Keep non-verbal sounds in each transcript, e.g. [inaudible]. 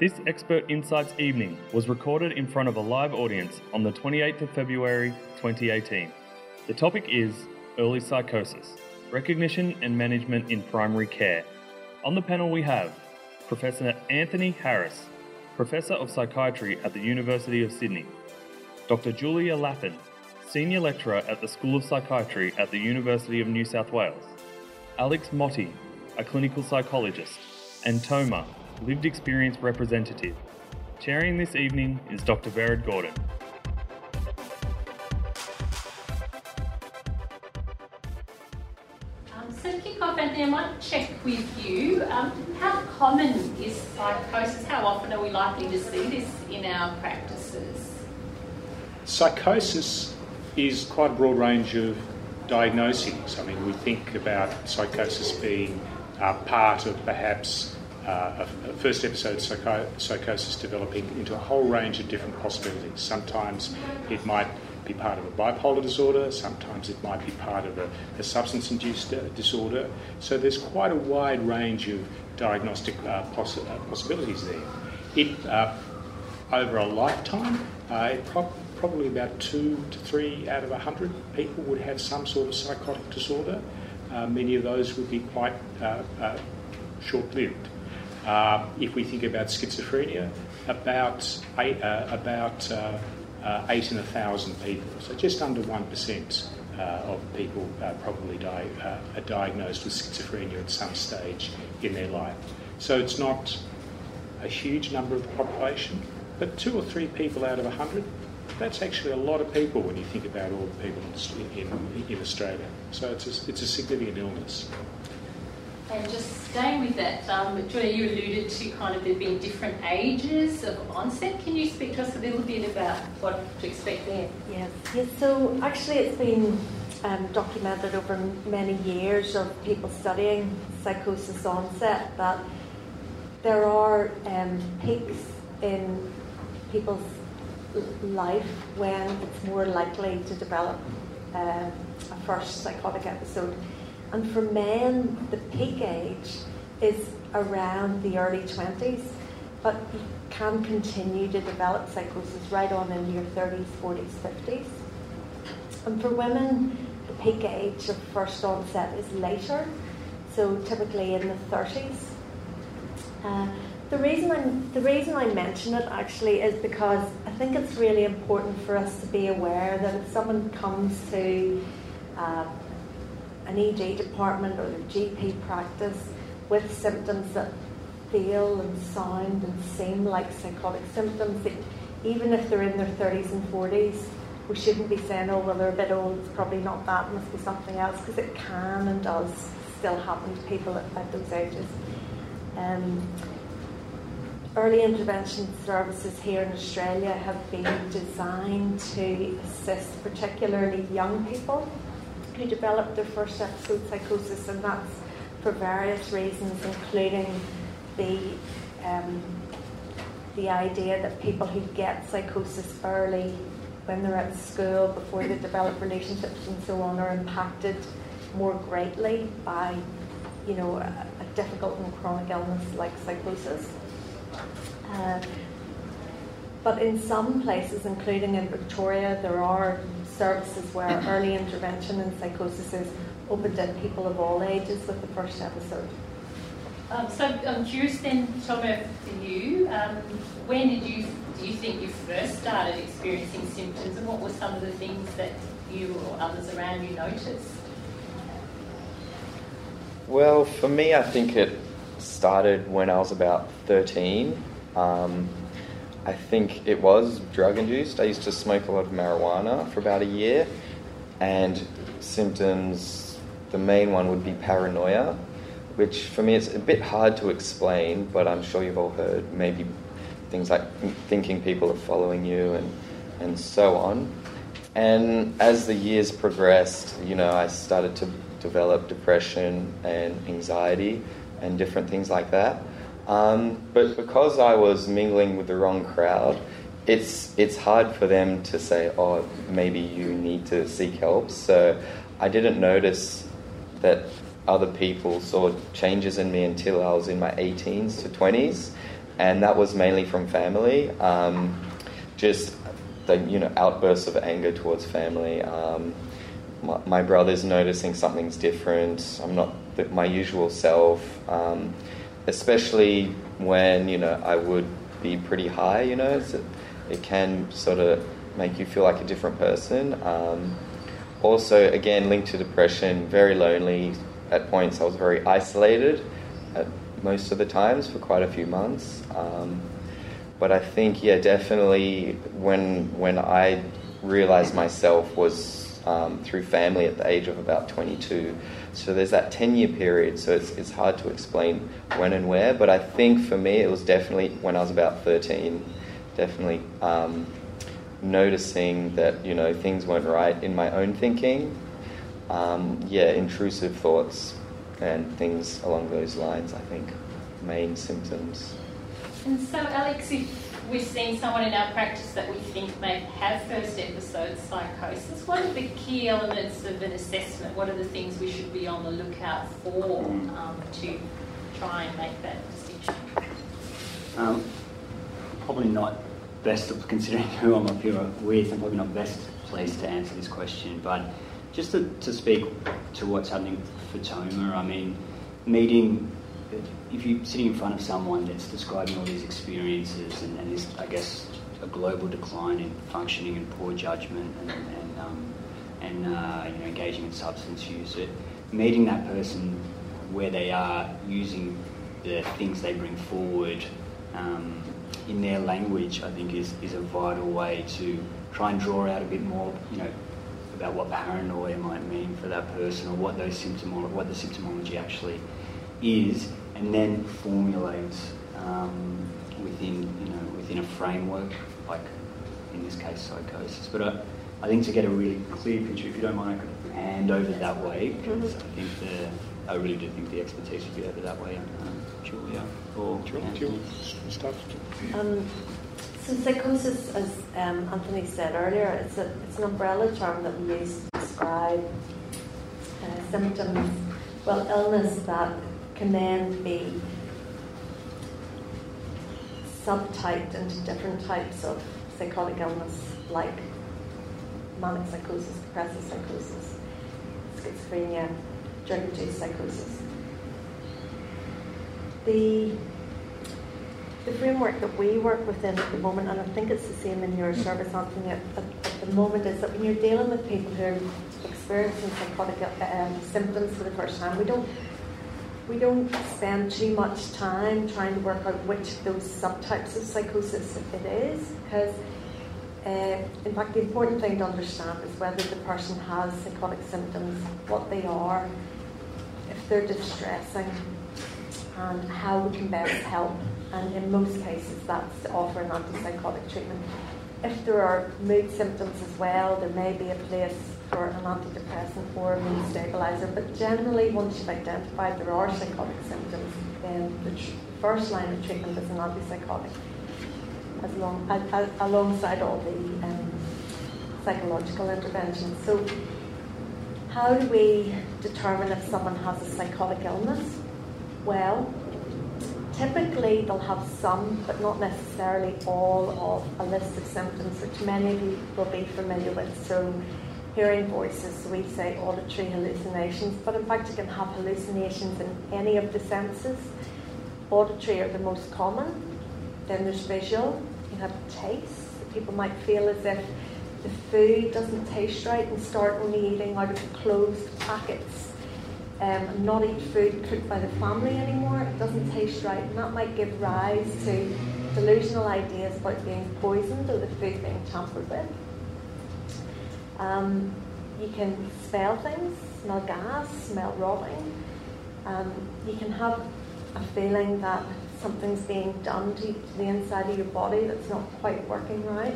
This Expert Insights evening was recorded in front of a live audience on the 28th of February 2018. The topic is Early Psychosis Recognition and Management in Primary Care. On the panel, we have Professor Anthony Harris, Professor of Psychiatry at the University of Sydney, Dr. Julia Lappin, Senior Lecturer at the School of Psychiatry at the University of New South Wales, Alex Motti, a clinical psychologist, and Toma, lived experience representative. Chairing this evening is Dr. Vered Gordon. Um, so to kick off, Anthony, I might check with you. Um, how common is psychosis? How often are we likely to see this in our practices? Psychosis is quite a broad range of diagnoses. I mean, we think about psychosis being uh, part of perhaps uh, a, first episode psycho- psychosis developing into a whole range of different possibilities. Sometimes it might be part of a bipolar disorder, sometimes it might be part of a, a substance induced uh, disorder. So there's quite a wide range of diagnostic uh, poss- uh, possibilities there. It, uh, over a lifetime, uh, it pro- probably about two to three out of a hundred people would have some sort of psychotic disorder. Many of those would be quite short lived. Uh, if we think about schizophrenia, about eight, uh, about uh, uh eight in a thousand people, so just under one percent uh, of people uh, probably die, are diagnosed with schizophrenia at some stage in their life. So it's not a huge number of the population, but two or three people out of a hundred. That's actually a lot of people when you think about all the people in, in, in Australia. So it's a, it's a significant illness. And just staying with that, um, you alluded to kind of there being different ages of onset. Can you speak to us a little bit about what to expect there? Yes, yes. So actually, it's been um, documented over many years of people studying psychosis onset that there are um, peaks in people's life when it's more likely to develop uh, a first psychotic episode and for men, the peak age is around the early 20s, but you can continue to develop psychosis right on into your 30s, 40s, 50s. And for women, the peak age of first onset is later, so typically in the 30s. Uh, the reason, I'm, the reason I mention it actually is because I think it's really important for us to be aware that if someone comes to uh, an ED department or a GP practice with symptoms that feel and sound and seem like psychotic symptoms, even if they're in their 30s and 40s, we shouldn't be saying, oh, well, they're a bit old, it's probably not that, it must be something else, because it can and does still happen to people at, at those ages. Um, early intervention services here in Australia have been designed to assist particularly young people who develop their first episode psychosis, and that's for various reasons, including the um, the idea that people who get psychosis early, when they're at school, before they develop relationships and so on, are impacted more greatly by, you know, a, a difficult and chronic illness like psychosis. Uh, but in some places, including in Victoria, there are services where [clears throat] early intervention in psychosis is open to people of all ages with the first episode. Um, so I'm curious then, Toma, for you, um, when did you do you think you first started experiencing symptoms, and what were some of the things that you or others around you noticed? Well, for me, I think it started when I was about 13. Um, I think it was drug induced. I used to smoke a lot of marijuana for about a year, and symptoms, the main one would be paranoia, which for me it's a bit hard to explain, but I'm sure you've all heard maybe things like thinking people are following you and, and so on. And as the years progressed, you know, I started to develop depression and anxiety and different things like that. Um, but because I was mingling with the wrong crowd, it's it's hard for them to say, "Oh, maybe you need to seek help." So I didn't notice that other people saw changes in me until I was in my 18s to 20s, and that was mainly from family. Um, just the you know outbursts of anger towards family. Um, my, my, brother's noticing something's different. I'm not the, my usual self, um, especially when you know I would be pretty high. You know, it, it can sort of make you feel like a different person. Um, also, again, linked to depression, very lonely. At points, I was very isolated. At most of the times for quite a few months. Um, but I think, yeah, definitely when when I realized myself was um, through family at the age of about 22. So there's that 10 year period, so it's, it's hard to explain when and where. But I think for me, it was definitely when I was about 13, definitely um, noticing that, you know, things weren't right in my own thinking. Um, yeah, intrusive thoughts and things along those lines, I think, main symptoms. And so, Alex, if we've seen someone in our practice that we think may have first episode psychosis, what are the key elements of an assessment? What are the things we should be on the lookout for um, to try and make that distinction? Um, probably not best, considering who I'm up here with, I'm probably not best placed to answer this question, but just to, to speak to what's happening for Toma, I mean, meeting, if you're sitting in front of someone that's describing all these experiences and, and this, I guess, a global decline in functioning and poor judgment and, and, um, and uh, you know, engaging in substance use, it, meeting that person where they are using the things they bring forward um, in their language, I think is, is a vital way to try and draw out a bit more, you know, about what paranoia might mean for that person or what those symptom what the symptomology actually is, and then formulate um, within you know within a framework like in this case psychosis. But uh, I think to get a really clear picture, if you don't mind, I could hand over that way because mm-hmm. I think the I really do think the expertise should be over that way. Um, Julia or Anthony. Um, so psychosis, as um, Anthony said earlier, it's, a, it's an umbrella term that we use to describe uh, symptoms, well, illness that can then be subtyped into different types of psychotic illness, like manic psychosis, depressive psychosis, schizophrenia, drug-induced psychosis. The the framework that we work within at the moment, and I think it's the same in your service, Anthony, at, at, the moment, is that when you're dealing with people who are experiencing psychotic um, symptoms for the first time, we don't we don't spend too much time trying to work out which of those subtypes of psychosis it is, because uh, in fact, the important thing to understand is whether the person has psychotic symptoms, what they are, if they're distressing, and how we can best help and in most cases that's to offer an antipsychotic treatment. If there are mood symptoms as well, there may be a place for an antidepressant or a mood stabilizer, but generally once you've identified there are psychotic symptoms, then the tr- first line of treatment is an antipsychotic as long, as, as, alongside all the um, psychological interventions. So how do we determine if someone has a psychotic illness? Well, typically they'll have some, but not necessarily all of a list of symptoms, which many of you will be familiar with. So, hearing voices, we say auditory hallucinations, but in fact, you can have hallucinations in any of the senses. Auditory are the most common, then there's visual, you have taste. People might feel as if the food doesn't taste right and start only eating out of closed packets um, not eat food cooked by the family anymore. It doesn't taste right, and that might give rise to delusional ideas about being poisoned or the food being tampered with. Um, you can smell things, smell gas, smell rotting. Um, you can have a feeling that something's being done to, to, the inside of your body that's not quite working right.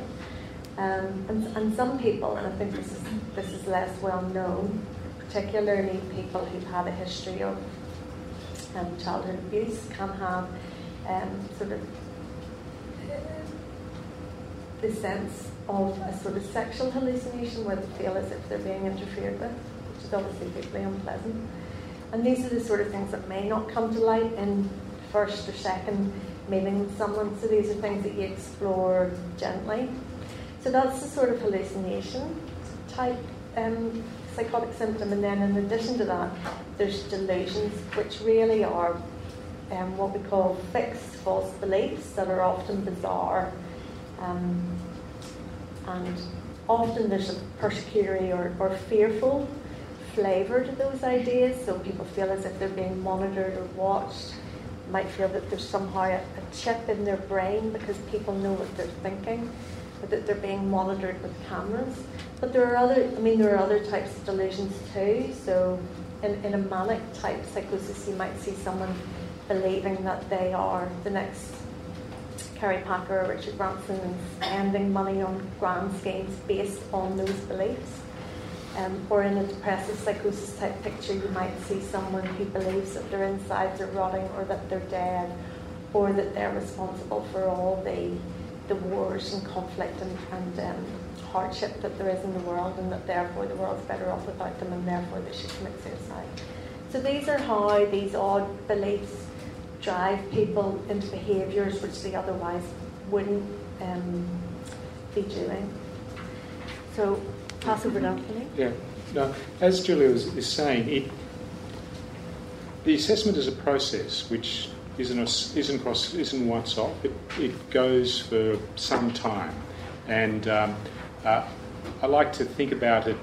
Um, and, and some people, and I think this is, this is less well known, particularly people who've had a history of um, childhood abuse can have um, sort of the sense of a sort of sexual hallucination where they feel as if they're being interfered with, which is obviously deeply unpleasant. And these are the sort of things that may not come to light in first or second meeting with someone. So these are things that you explore gently. So that's the sort of hallucination type um, psychotic symptom. And then in addition to that, there's delusions, which really are um, what we call fixed false beliefs that are often bizarre. Um, and often there's a persecutory or, or fearful flavour to those ideas. So people feel as if they're being monitored or watched. Might feel that there's somehow a, a chip in their brain because people know what they're thinking, but that they're being monitored with cameras. But there are other, I mean, there are other types of delusions too. So in, in a manic type psychosis, you might see someone believing that they are the next Kerry Packer or Richard Branson and spending money on grand schemes based on those beliefs. Um, or in a depressive psychosis type picture, you might see someone who believes that their insides are rotting or that they're dead or that they're responsible for all the, the wars and conflict and, and um, hardship that there is in the world and that therefore the world's better off without them and therefore they should commit suicide. So these are how these odd beliefs drive people into behaviours which they otherwise wouldn't um, be doing. So pass over to Anthony. Yeah. No, as Julia was, is saying, it, the assessment is a process which isn't, a, isn't, cross, isn't once off. It, it goes for some time. And um, uh, I like to think about it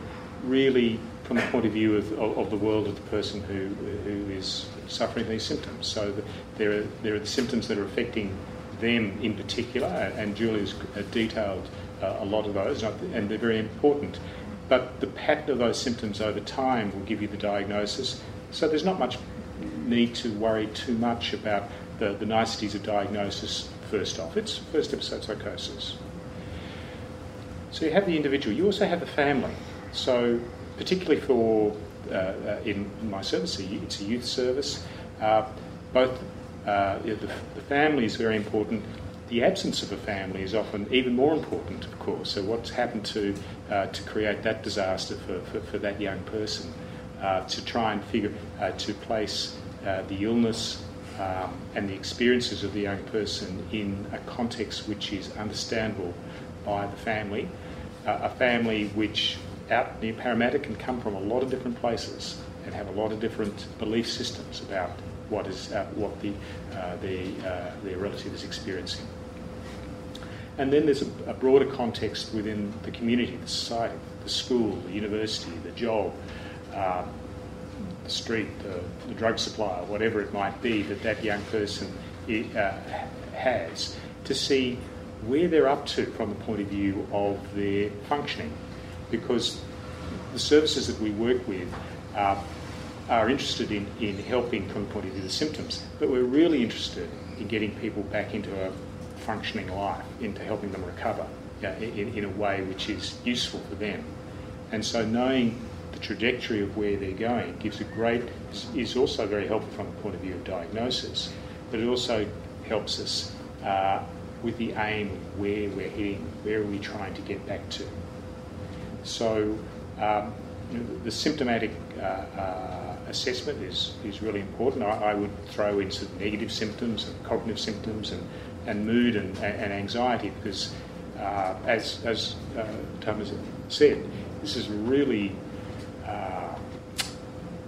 really from the point of view of, of, of, the world of the person who, who is suffering these symptoms. So the, there, are, there are the symptoms that are affecting them in particular, and Julia's detailed uh, a lot of those, and they're very important. But the pattern of those symptoms over time will give you the diagnosis. So there's not much need to worry too much about the, the niceties of diagnosis first off. It's first episode psychosis. So you have the individual, you also have the family. So, particularly for uh, uh, in, my service, it's a youth service. Uh, both uh, the, the family is very important the absence of a family is often even more important, of course. So, what's happened to, to create that disaster for, for, for that young person? To try and figure, to place the illness um, and the experiences of the young person in a context which is understandable by the family. Uh, a family which out near Parramatta can come from a lot of different places and have a lot of different belief systems about what is uh, what the uh, the uh, their relative is experiencing. And then there's a, a, broader context within the community, the society, the school, the university, the job, um, the street, the, the, drug supplier, whatever it might be that that young person uh, has, to see where they're up to from the point of view of their functioning. Because the services that we work with uh, are interested in, in helping from the point of view of the symptoms, but we're really interested in getting people back into a functioning life, into helping them recover in, in a way which is useful for them. And so knowing the trajectory of where they're going gives a great, is also very helpful from the point of view of diagnosis, but it also helps us uh, with the aim of where we're heading, where are we trying to get back to. So um, know, the symptomatic uh, uh, assessment is, is really important. I, I, would throw in some negative symptoms and cognitive symptoms and and mood and, and anxiety because, uh, as, as uh, Thomas said, this is really uh,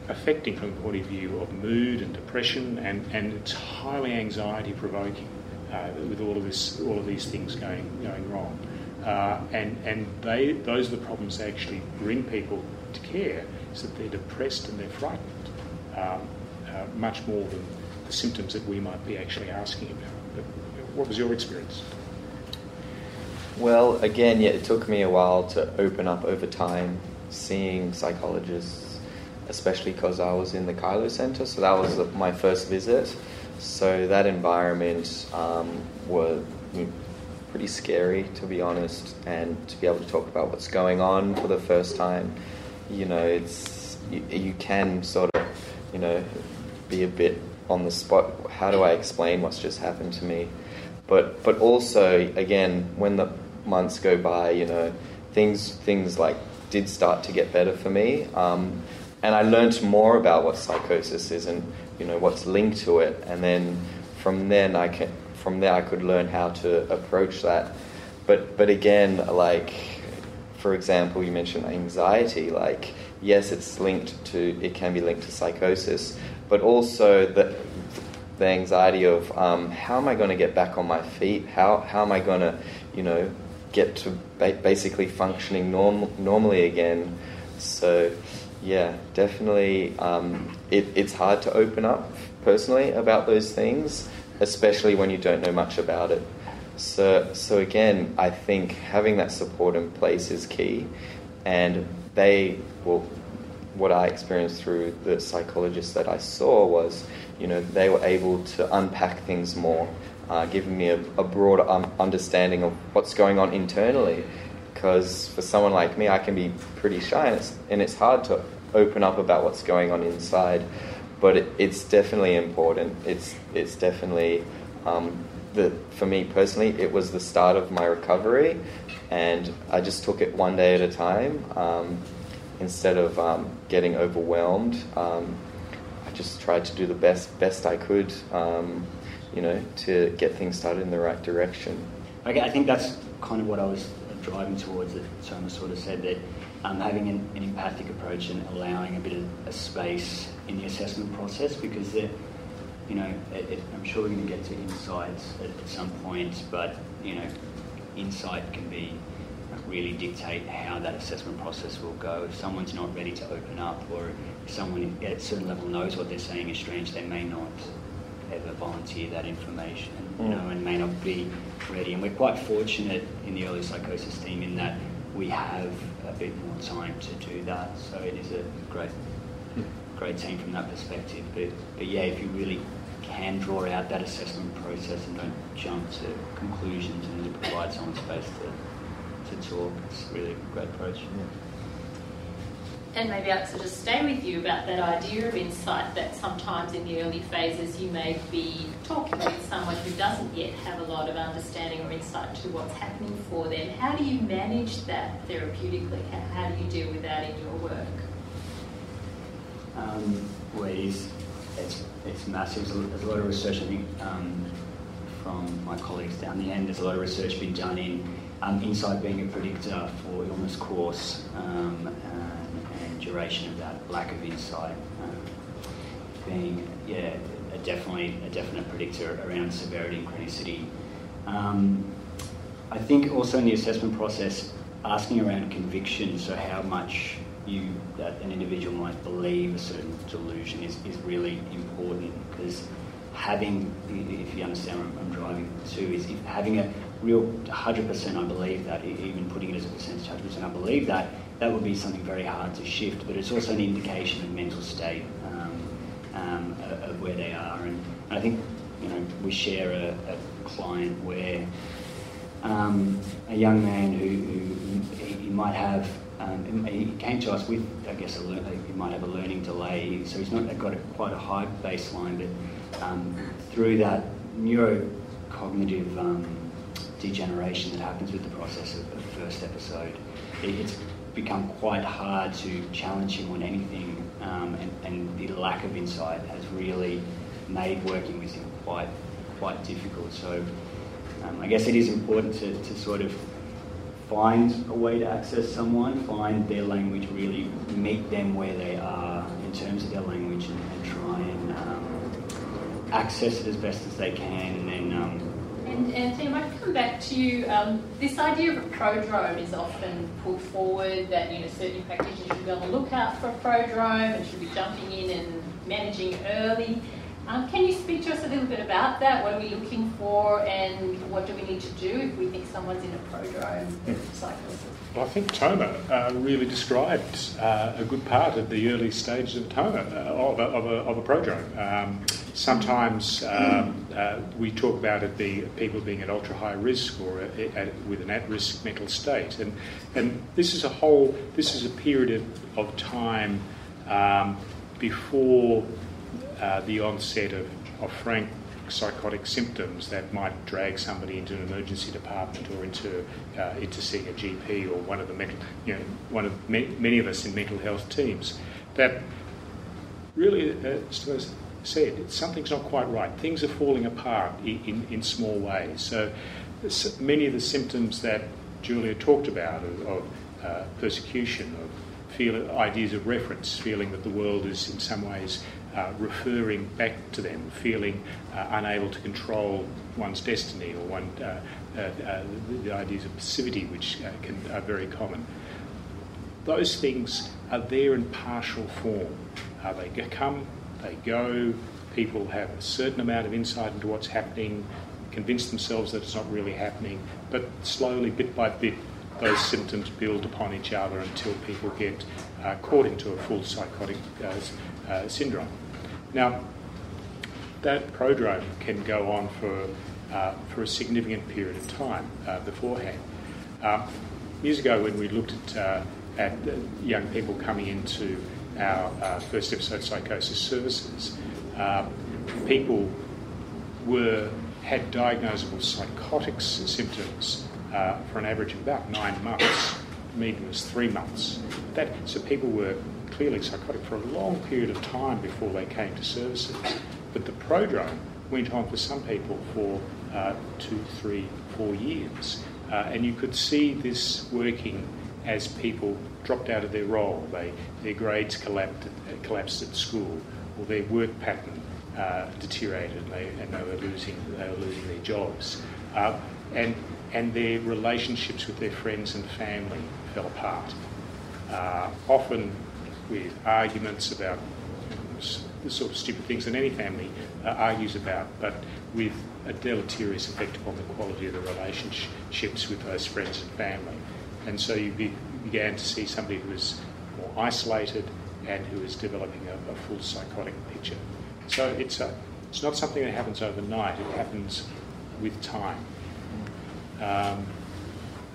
affecting from the point of view of mood and depression, and, and it's highly anxiety provoking uh, with all of this, all of these things going going wrong. Uh, and and they, those are the problems that actually bring people to care, is that they're depressed and they're frightened, um, uh, much more than the symptoms that we might be actually asking about. But what was your experience? Well, again, yeah, it took me a while to open up over time, seeing psychologists, especially because I was in the Kiloh Center, so that was my first visit. So that environment um, was pretty scary, to be honest, and to be able to talk about what's going on for the first time, you know, it's you, you can sort of, you know, be a bit on the spot. How do I explain what's just happened to me? But but also again, when the months go by, you know, things things like did start to get better for me, um, and I learned more about what psychosis is and you know what's linked to it, and then from then I can from there I could learn how to approach that. But but again, like for example, you mentioned anxiety. Like yes, it's linked to it can be linked to psychosis, but also the the anxiety of um, how am I going to get back on my feet? How how am I going to you know get to ba- basically functioning norm- normally again? So yeah, definitely. Um, it, it's hard to open up personally about those things, especially when you don't know much about it. So, so again, I think having that support in place is key, and they, well, what I experienced through the psychologists that I saw was, you know, they were able to unpack things more, uh, giving me a, a broader um, understanding of what's going on internally. Because for someone like me, I can be pretty shy, and it's, and it's hard to open up about what's going on inside. But it, it's definitely important. It's it's definitely um, the for me personally, it was the start of my recovery, and I just took it one day at a time. Um, instead of um, getting overwhelmed, um, I just tried to do the best best I could, um, you know, to get things started in the right direction. Okay, I think that's kind of what I was driving towards. That Toma sort of said that um, having an, an, empathic approach and allowing a bit of a space in the assessment process because you know, it, it, I'm sure we're going to get to insights at, at, some point, but you know, insight can be really dictate how that assessment process will go. If someone's not ready to open up, or if someone at a certain level knows what they're saying is strange, they may not ever volunteer that information, you know, and may not be ready. And we're quite fortunate in the early psychosis team in that we have a bit more time to do that. So it is a great, great team from that perspective. But, but yeah, if you really can draw out that assessment process and don't jump to conclusions and really provide someone space to, to talk, it's really a great approach. Yeah. And maybe I could just stay with you about that idea of insight that sometimes in the early phases you may be talking with someone who doesn't yet have a lot of understanding or insight to what's happening for them. How do you manage that therapeutically? How, do you deal with that in your work? Um, is, it's, it's massive. There's a, there's a lot of research, I think, um, from my colleagues down the end. There's a lot of research being done in um, insight being a predictor for illness course. Um, duration of that lack of insight um, being, yeah, a definitely a definite predictor around severity and chronicity. Um, I think also in the assessment process, asking around conviction, so how much you that an individual might believe a certain delusion is, is really important because having, if you understand what I'm driving to, is having a real 100% I believe that, even putting it as a percentage 100% I believe that, that would be something very hard to shift, but it's also an indication of mental state um, um, of where they are. And, I think you know we share a, a client where um, a young man who, who he, might have um, he came to us with, I guess, a he might have a learning delay, so he's not got a, quite a high baseline, but um, through that neurocognitive um, degeneration that happens with the process of, the first episode, it, it's become quite hard to challenge him on anything, um, and, and, the lack of insight has really made working with him quite quite difficult. So um, I guess it is important to, to sort of find a way to access someone, find their language, really meet them where they are in terms of their language, and, and try and um, access it as best as they can, and then um, and Anthony, I might come back to you. Um, this idea of a prodrome is often put forward that you know certain practitioners should be on the lookout for a prodrome and should be jumping in and managing early. Um, can you speak to us a little bit about that? What are we looking for, and what do we need to do if we think someone's in a prodrome psychosis? Well, I think Toma uh, really described uh, a good part of the early stages of Toma, uh, of, a, of, a, of a prodrome. Um, sometimes um, uh, we talk about it being people being at ultra high risk or with an at risk mental state, and and this is a whole this is a period of, of time um, before uh, the onset of, of frank psychotic symptoms that might drag somebody into an emergency department or into uh, into seeing a GP or one of the mental, you know, one of many of us in mental health teams. That really, uh, said, something's not quite right. Things are falling apart in, in, in small ways. So, many of the symptoms that Julia talked about of, of uh, persecution, of feel, ideas of reference, feeling that the world is in some ways uh, referring back to them, feeling uh, unable to control one's destiny, or one, uh, uh, uh, the ideas of passivity, which can, are very common. Those things are there in partial form. they come, they go, people have a certain amount of insight into what's happening, convince themselves that it's not really happening, but slowly, bit by bit, those symptoms build upon each other until people get uh, caught into a full psychotic uh, uh, syndrome. Now, that prodrome can go on for, uh, for a significant period of time uh, beforehand. Um, years ago, when we looked at, uh, at young people coming into our first episode psychosis services, people were had diagnosable psychotic symptoms uh, for an average of about nine months. The Median was three months. That, so people were clearly psychotic for a long period of time before they came to services. But the prodrome went on for some people for uh, two, three, four years. Uh, and you could see this working as people dropped out of their role. They, their grades collapsed, collapsed at school, or their work pattern uh, deteriorated and they, and they, were losing, they were losing their jobs. Uh, and, and their relationships with their friends and family fell apart. Uh, often with arguments about the sort of stupid things that any family uh, argues about, but with a deleterious effect upon the quality of the relationships with those friends and family. And so you be, began to see somebody who was more isolated and who is developing a, a full psychotic picture. So it's, a, it's not something that happens overnight, it happens with time. Um,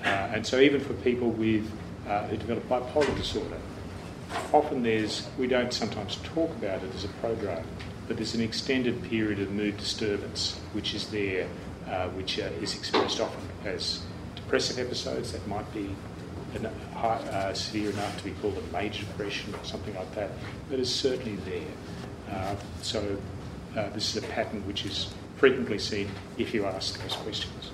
uh, and so even for people with, uh, who develop bipolar disorder, often there's, we don't sometimes talk about it as a prodrome, but there's an extended period of mood disturbance which is there, uh, which uh, is expressed often as depressive episodes that might be uh, severe enough to be called a major depression or something like that, but is certainly there. Uh, so uh, this is a pattern which is frequently seen if you ask those questions.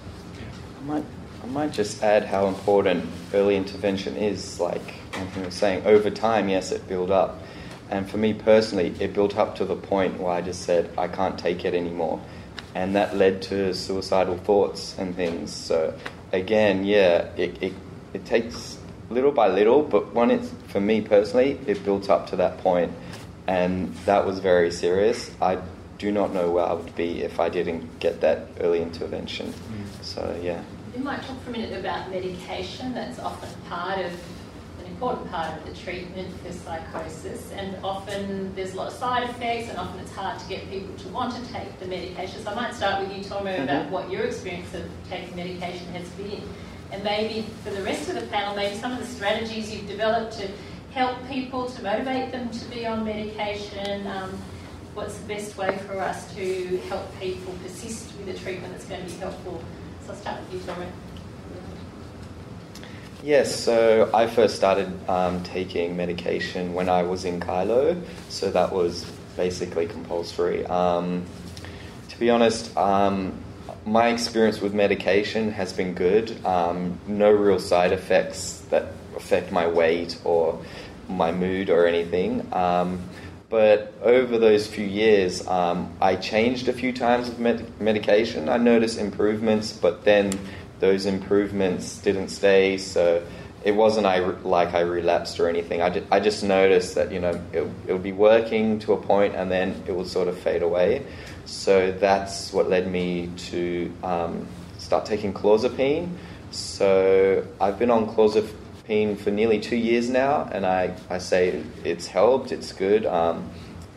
I might, I might just add how important early intervention is. Like Anthony was saying, over time, yes, it built up. And for me personally, it built up to the point where I just said, I can't take it anymore. And that led to suicidal thoughts and things. So, again, yeah, it, it, it takes little by little, but when it's, for me personally, it built up to that point and that was very serious. I do not know where I would be if I didn't get that early intervention. Mm. So yeah. You might talk for a minute about medication. That's often part of an important part of the treatment for psychosis, and often there's a lot of side effects, and often it's hard to get people to want to take the medication. So I might start with you, Toma, mm-hmm. about what your experience of taking medication has been, and maybe for the rest of the panel, maybe some of the strategies you've developed to help people, to motivate them to be on medication? Um, what's the best way for us to help people persist with a treatment that's going to be helpful? So I'll start with you, Torrin. Yes, so I first started um, taking medication when I was in Kiloh, so that was basically compulsory. Um, to be honest, um, my experience with medication has been good. Um, no real side effects that affect my weight or my mood or anything. Um, but over those few years, um, I changed a few times of med- medication. I noticed improvements, but then those improvements didn't stay. So it wasn't I like I relapsed or anything. I, I just noticed that you know it, it would be working to a point, and then it would sort of fade away. So that's what led me to um, start taking clozapine. So I've been on clozapine for nearly two years now, and I, I say it's helped, it's good, um,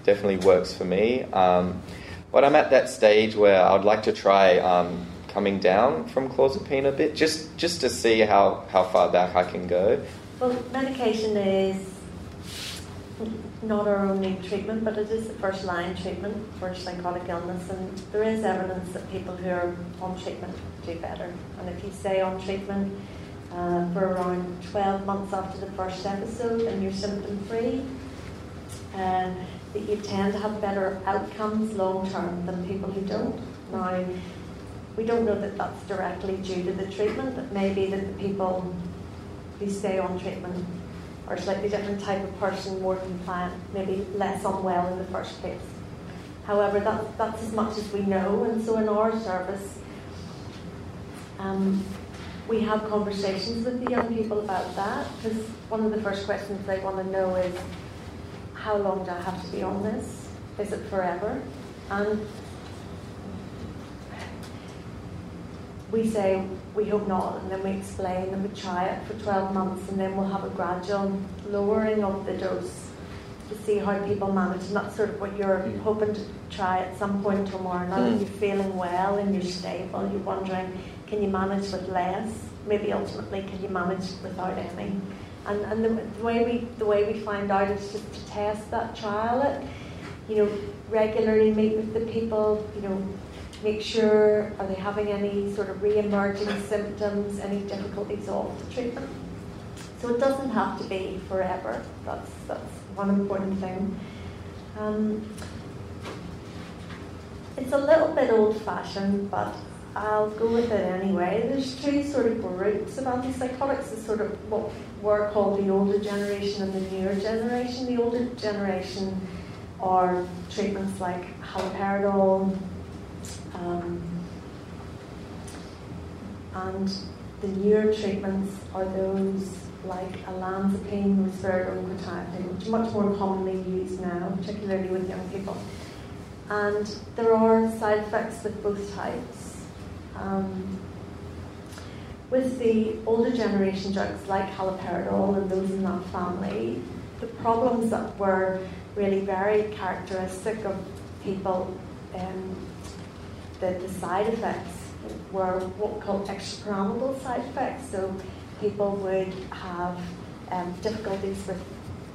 definitely works for me. Um, but I'm at that stage where I'd like to try um, coming down from clozapine a bit, just, just to see how, how far back I can go. Well, medication is not our only treatment, but it is the first line treatment for psychotic illness, and there is evidence that people who are on treatment do better. And if you stay on treatment, uh, for around 12 months after the first episode and you're symptom free. Uh, that you tend to have better outcomes long term than people who don't. Now, we don't know that that's directly due to the treatment. It may be that the people who stay on treatment are a slightly different type of person, more compliant, maybe less unwell in the first place. However, that, that's as much as we know, and so in our service, um, we have conversations with the young people about that because one of the first questions they want to know is how long do I have to be on this? Is it forever? And we say we hope not, and then we explain and we try it for 12 months, and then we'll have a gradual lowering of the dose to see how people manage. And that's sort of what you're mm. hoping to try at some point tomorrow. Now mm. that you're feeling well and you're stable, you're wondering, can you manage with less? Maybe ultimately, can you manage without any? And, and the, the way we the way we find out is just to test that, trial it. You know, regularly meet with the people. You know, make sure are they having any sort of re-emerging symptoms, any difficulties off the treatment. So it doesn't have to be forever. That's that's one important thing. Um, it's a little bit old-fashioned, but I'll go with it anyway. There's two sort of groups of antipsychotics. There's sort of what we're called the older generation and the newer generation. The older generation are treatments like haloperidol, um, and the newer treatments are those like olanzapine, risperidone, quetiapine, which are much more commonly used now, particularly with young people. And there are side effects with both types. Um, with the older generation drugs like haloperidol and those in that family, the problems that were really very characteristic of people, um, the, the side effects were what we call extrapyramidal side effects. So people would have um, difficulties with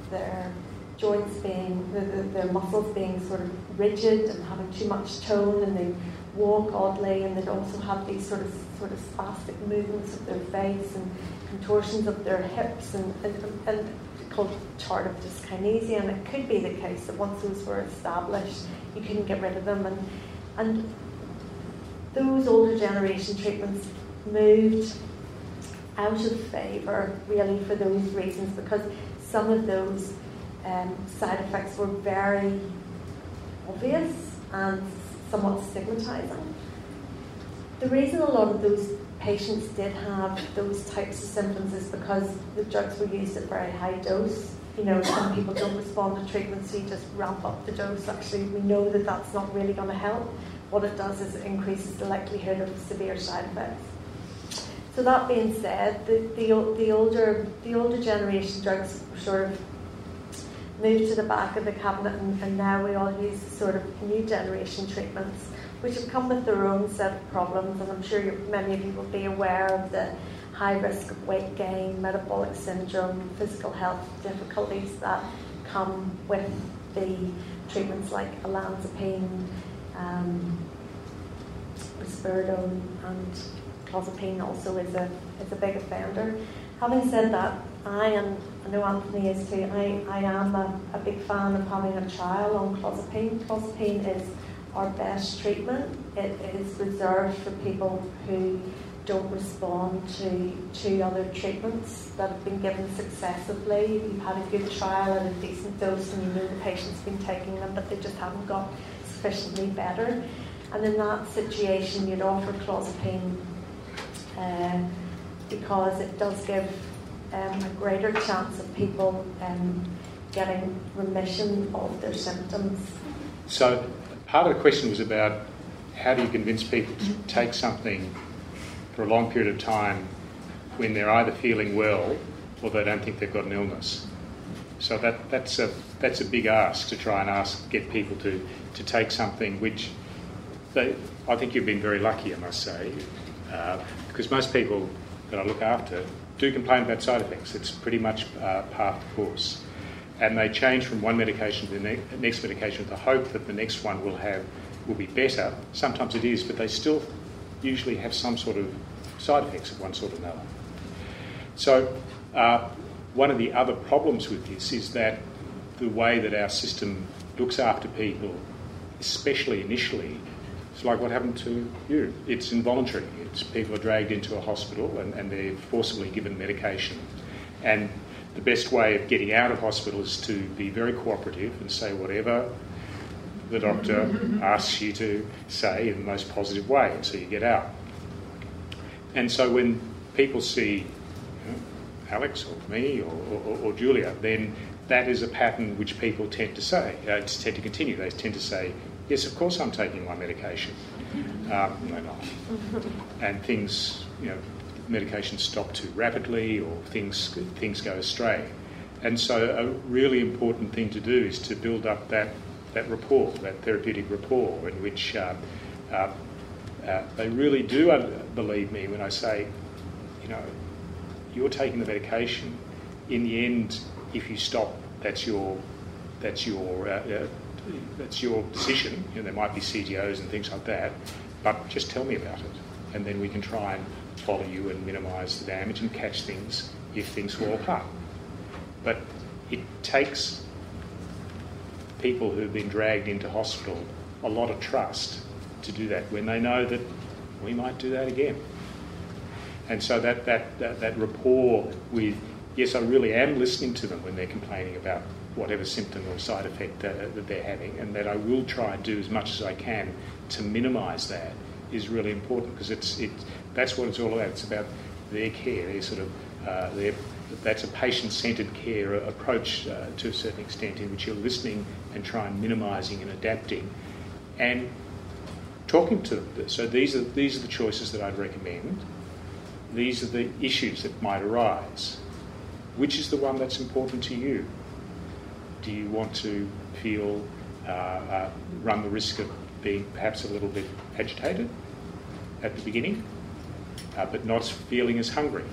their joints being, the, the, their muscles being sort of rigid and having too much tone, and they walk oddly, and they'd also have these sort of sort of spastic movements of their face and contortions of their hips, and, and, and called tardive dyskinesia. And it could be the case that once those were established, you couldn't get rid of them, and and those older generation treatments moved out of favour really for those reasons because some of those um, side effects were very obvious and somewhat stigmatising. The reason a lot of those patients did have those types of symptoms is because the drugs were used at very high dose. You know, some people don't respond to treatment, so you just ramp up the dose. Actually, we know that that's not really going to help. What it does is it increases the likelihood of severe side effects. So that being said, the, the, the older the older generation drugs sort of moved to the back of the cabinet, and, and now we all use sort of new generation treatments, which have come with their own set of problems. And I'm sure many of you will be aware of the high risk of weight gain, metabolic syndrome, physical health difficulties that come with the treatments like olanzapine, um, risperidone, and clozapine also is a, is a big offender. Having said that, I and I know Anthony is too, I, I am a, a big fan of having a trial on clozapine. Clozapine is our best treatment. It is reserved for people who don't respond to two other treatments that have been given successively. You've had a good trial and a decent dose and you know the patient's been taking them but they just haven't got sufficiently better. And in that situation you'd offer clozapine uh, because it does give um, a greater chance of people um, getting remission of their symptoms. So, part of the question was about how do you convince people to take something for a long period of time when they're either feeling well or they don't think they've got an illness. So that, that's a that's a big ask to try and ask get people to, to take something which they, I think you've been very lucky, I must say, uh, because most people that I look after do complain about side effects. It's pretty much uh, part of the course. And they change from one medication to the ne- next medication with the hope that the next one will have will be better. Sometimes it is, but they still usually have some sort of side effects of one sort or another. So, uh, one of the other problems with this is that the way that our system looks after people, especially initially, it's like what happened to you. It's involuntary. It's people are dragged into a hospital and, and they're forcibly given medication. And the best way of getting out of hospital is to be very cooperative and say whatever the doctor [laughs] asks you to say in the most positive way, so you get out. And so when people see Alex or me or, or, or, Julia, then that is a pattern which people tend to say, uh, tend to continue. They tend to say, yes, of course I'm taking my medication. Um, no, not. [laughs] And things, you know, medications stop too rapidly or things, things go astray. And so a really important thing to do is to build up that, that rapport, that therapeutic rapport, in which uh, uh, uh, they really do believe me when I say, you know, you're taking the medication. In the end, if you stop, that's your that's your uh, uh, that's your decision. You know, there might be CTOs and things like that, but just tell me about it, and then we can try and follow you and minimise the damage and catch things if things fall apart. But it takes people who've been dragged into hospital a lot of trust to do that when they know that we might do that again. And so that, that, that, that rapport with, yes, I really am listening to them when they're complaining about whatever symptom or side effect uh, that they're having, and that I will try and do as much as I can to minimise that is really important because it's, it, that's what it's all about. It's about their care, their sort of, uh, their, that's a patient-centred care approach uh, to a certain extent in which you're listening and trying minimising and adapting and talking to them. So these are, these are the choices that I'd recommend. These are the issues that might arise. Which is the one that's important to you? Do you want to feel, uh, uh, run the risk of being perhaps a little bit agitated at the beginning, uh, but not feeling as hungry?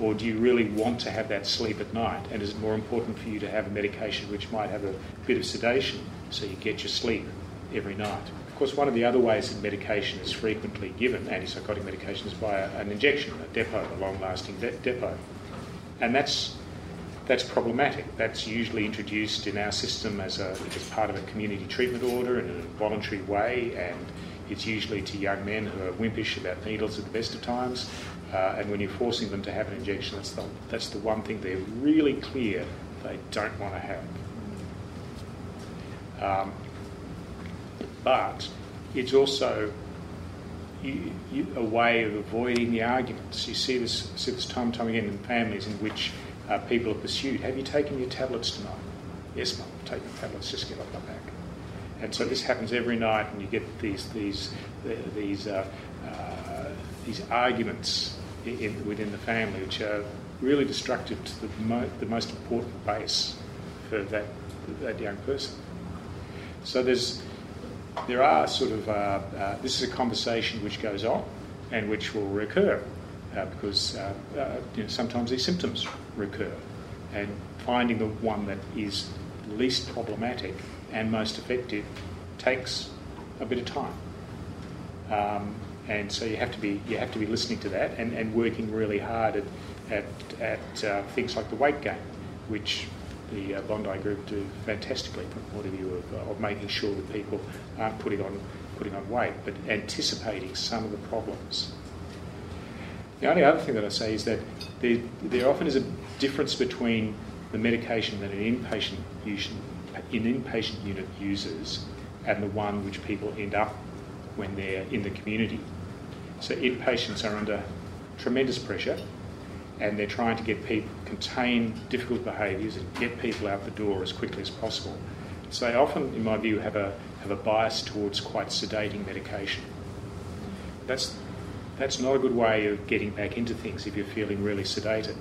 Or do you really want to have that sleep at night? And is it more important for you to have a medication which might have a bit of sedation so you get your sleep every night? Of course, one of the other ways that medication is frequently given, antipsychotic medication, is by an injection, a depot, a long lasting de- depot. And that's that's problematic. That's usually introduced in our system as, a, as part of a community treatment order in a voluntary way, and it's usually to young men who are wimpish about needles at the best of times. Uh, and when you're forcing them to have an injection, that's the, that's the one thing they're really clear they don't want to have. Um, but it's also you, you, a way of avoiding the arguments. You see this, see this time and time again in families in which uh, people are pursued. Have you taken your tablets tonight? Yes, mum, I've taken tablets. Just get off my back. And so this happens every night, and you get these these these uh, uh, these arguments in, within the family, which are really destructive to the, mo- the most important base for that that young person. So there's there are sort of uh, uh, this is a conversation which goes on and which will recur uh, because uh, uh, you know, sometimes these symptoms recur, and finding the one that is least problematic and most effective takes a bit of time. Um, and so you have to be you have to be listening to that and, and working really hard at at, at uh, things like the weight gain, which the uh, Bondi Group do fantastically from the point of view of, uh, of making sure that people aren't putting on putting on weight, but anticipating some of the problems. The only other thing that I say is that there, there often is a difference between the medication that an inpatient, an inpatient unit uses and the one which people end up when they're in the community. So inpatients are under tremendous pressure and they're trying to get people contain difficult behaviours and get people out the door as quickly as possible. So they often, in my view, have a have a bias towards quite sedating medication. That's that's not a good way of getting back into things if you're feeling really sedated.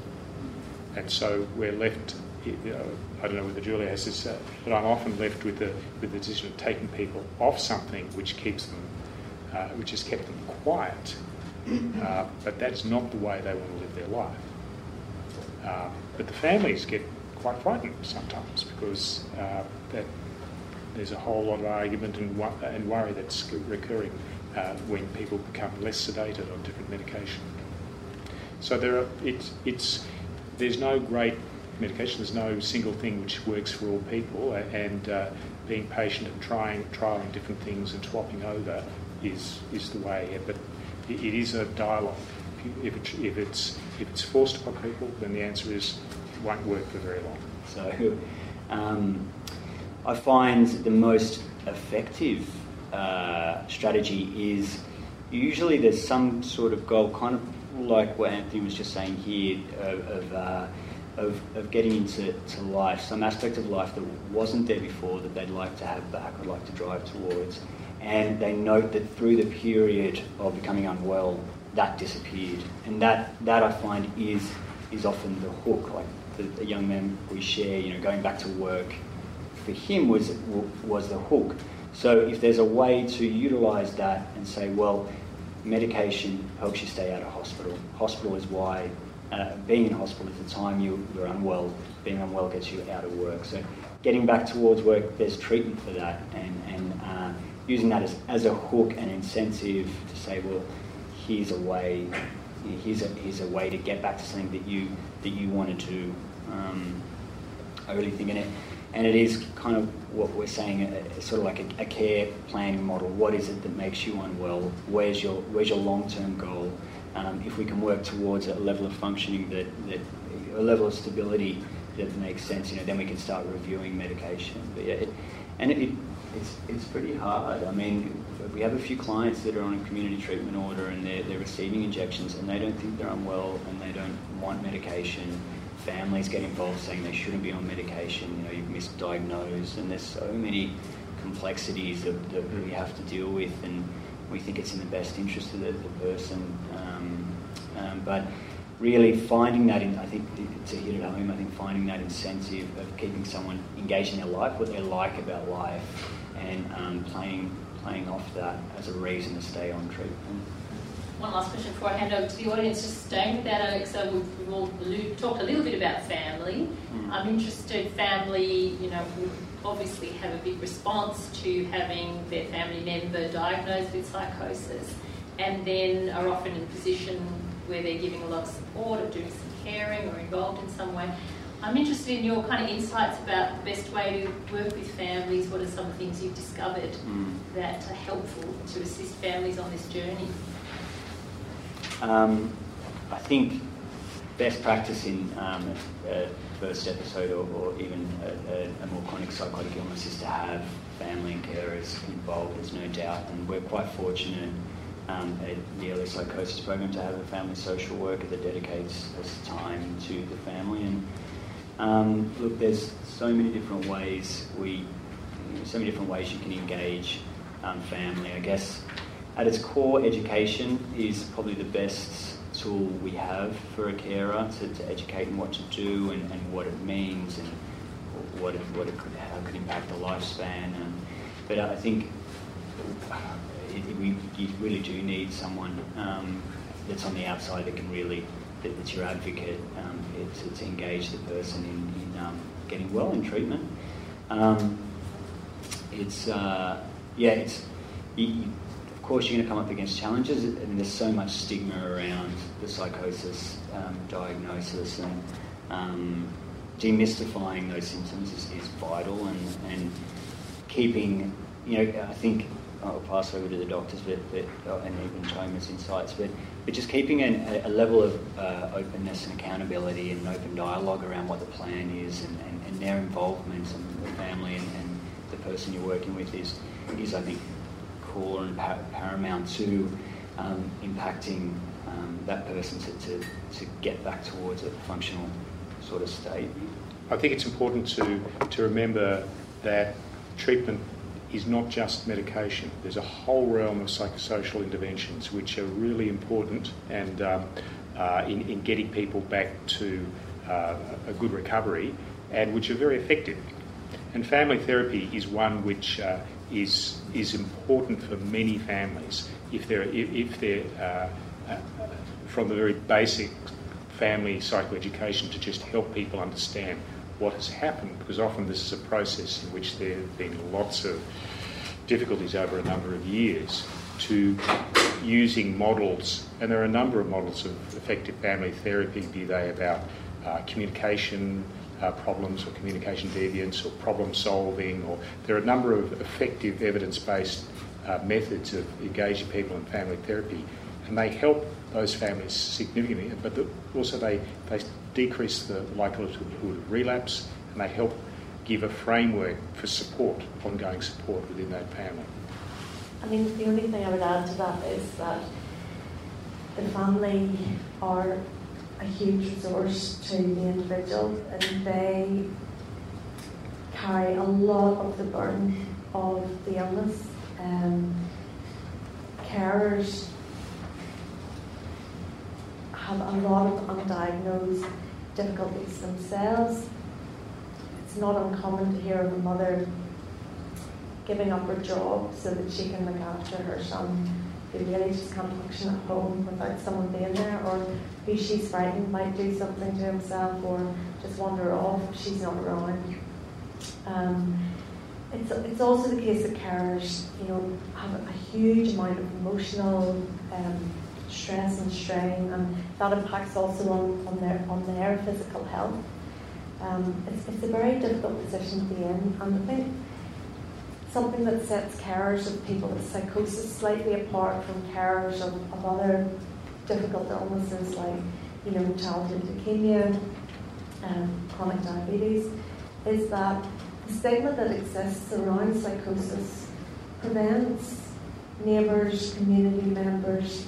And so we're left. I don't know whether Julia has this, uh, but I'm often left with the with the decision of taking people off something which keeps them, uh, which has kept them quiet. Uh, but that's not the way they want to live their life. Uh, but the families get quite frightened sometimes because uh, that there's a whole lot of argument and, and worry that's recurring uh, when people become less sedated on different medication. So there are, it's, it's, there's no great medication, there's no single thing which works for all people, and uh, being patient and trying, trialing different things and swapping over is, is the way. But it is a dialogue. If, it, if, it's, if it's forced upon people, then the answer is it won't work for very long. So um, I find the most effective uh, strategy is usually there's some sort of goal, kind of like what Anthony was just saying here, of, of, uh, of, of, getting into to life, some aspect of life that wasn't there before that they'd like to have back or like to drive towards. And they note that through the period of becoming unwell, that disappeared. And that, that I find is, is often the hook. Like the, the young man we share, you know, going back to work, for him was, was the hook. So if there's a way to utilise that and say, well, medication helps you stay out of hospital. Hospital is why uh, being in hospital is the time you, you're unwell. Being unwell gets you out of work. So getting back towards work, there's treatment for that, and, and uh, using that as, as a hook and incentive to say, well, here's a way, here's a, here's a way to get back to something that you that you want to. Um, I really think in it and it is kind of what we're saying, uh, sort of like a, a, care planning model. What is it that makes you unwell? Where's your where's your long term goal? Um, if we can work towards a level of functioning that, that a level of stability that makes sense, you know, then we can start reviewing medication. But yeah, it, and it, it's it's pretty hard. I mean, we have a few clients that are on a community treatment order and they're, they're receiving injections and they don't think they're unwell and they don't want medication families get involved saying they shouldn't be on medication, you know, you've misdiagnosed, and there's so many complexities that, that we have to deal with, and we think it's in the best interest of the, the person. Um, um, but really finding that, in, I think to hit it home, I think finding that incentive of keeping someone engaged in their life, what they like about life, and um, playing, playing off that as a reason to stay on treatment one last question before I hand over to the audience. Just staying with that, Alexa, we've, we've all talked a little bit about family. Mm. I'm interested, family, you know, obviously have a big response to having their family member diagnosed with psychosis and then are often in a position where they're giving a lot of support or doing some caring or involved in some way. I'm interested in your kind of insights about the best way to work with families. What are some of the things you've discovered mm. that are helpful to assist families on this journey? Um, I think best practice in um, a first episode or, or even a, a, more chronic psychotic illness is to have family and carers involved, there's no doubt. And we're quite fortunate um, at the early psychosis program to have a family social worker that dedicates us time to the family. And um, look, there's so many different ways we, so many different ways you can engage um, family. I guess at its core, education is probably the best tool we have for a carer to, to educate in what to do and, and what it means and what it, what it could, how it could impact the lifespan. And, but I think it, it, we, you really do need someone um, that's on the outside that can really, that, that's your advocate um, to, engage the person in, in um, getting well in treatment. Um, it's, uh, yeah, it's, you, course, you're going to come up against challenges, and there's so much stigma around the psychosis um, diagnosis, and um, demystifying those symptoms is, is vital, and, and, keeping, you know, I think I'll pass over to the doctors, but, but and even Toma's insights, but but just keeping an, a level of uh, openness and accountability and open dialogue around what the plan is, and, and, and their involvement and the family and, and the person you're working with is is I think core and par- paramount to um, impacting um, that person to, to, to get back towards a functional sort of state. I think it's important to, to remember that treatment is not just medication. There's a whole realm of psychosocial interventions which are really important and um, uh, in, in getting people back to uh, a good recovery and which are very effective. And family therapy is one which uh, is is important for many families if they're if they're uh, uh, from the very basic family psychoeducation to just help people understand what has happened because often this is a process in which there have been lots of difficulties over a number of years to using models and there are a number of models of effective family therapy be they about uh, communication uh, problems or communication deviance or problem solving, or there are a number of effective evidence based uh, methods of engaging people in family therapy, and they help those families significantly, but the, also they, they decrease the likelihood of relapse and they help give a framework for support, ongoing support within that family. I mean, the only thing I would add to that is that the family are a huge resource to the individual and they carry a lot of the burden of the illness. Um, carers have a lot of undiagnosed difficulties themselves. It's not uncommon to hear of a mother giving up her job so that she can look after her son who really just can't function at home without someone being there, or who she's frightened might do something to himself or just wander off if she's not around. Um, it's, it's also the case that carers, you know, have a huge amount of emotional um, stress and strain, and that impacts also on, on, their, on their physical health. Um, it's, it's a very difficult position to be in, and I think something that sets carers of people with psychosis slightly apart from carers of, of other difficult illnesses like, you know, childhood leukemia and um, chronic diabetes is that the stigma that exists around psychosis prevents neighbours, community members,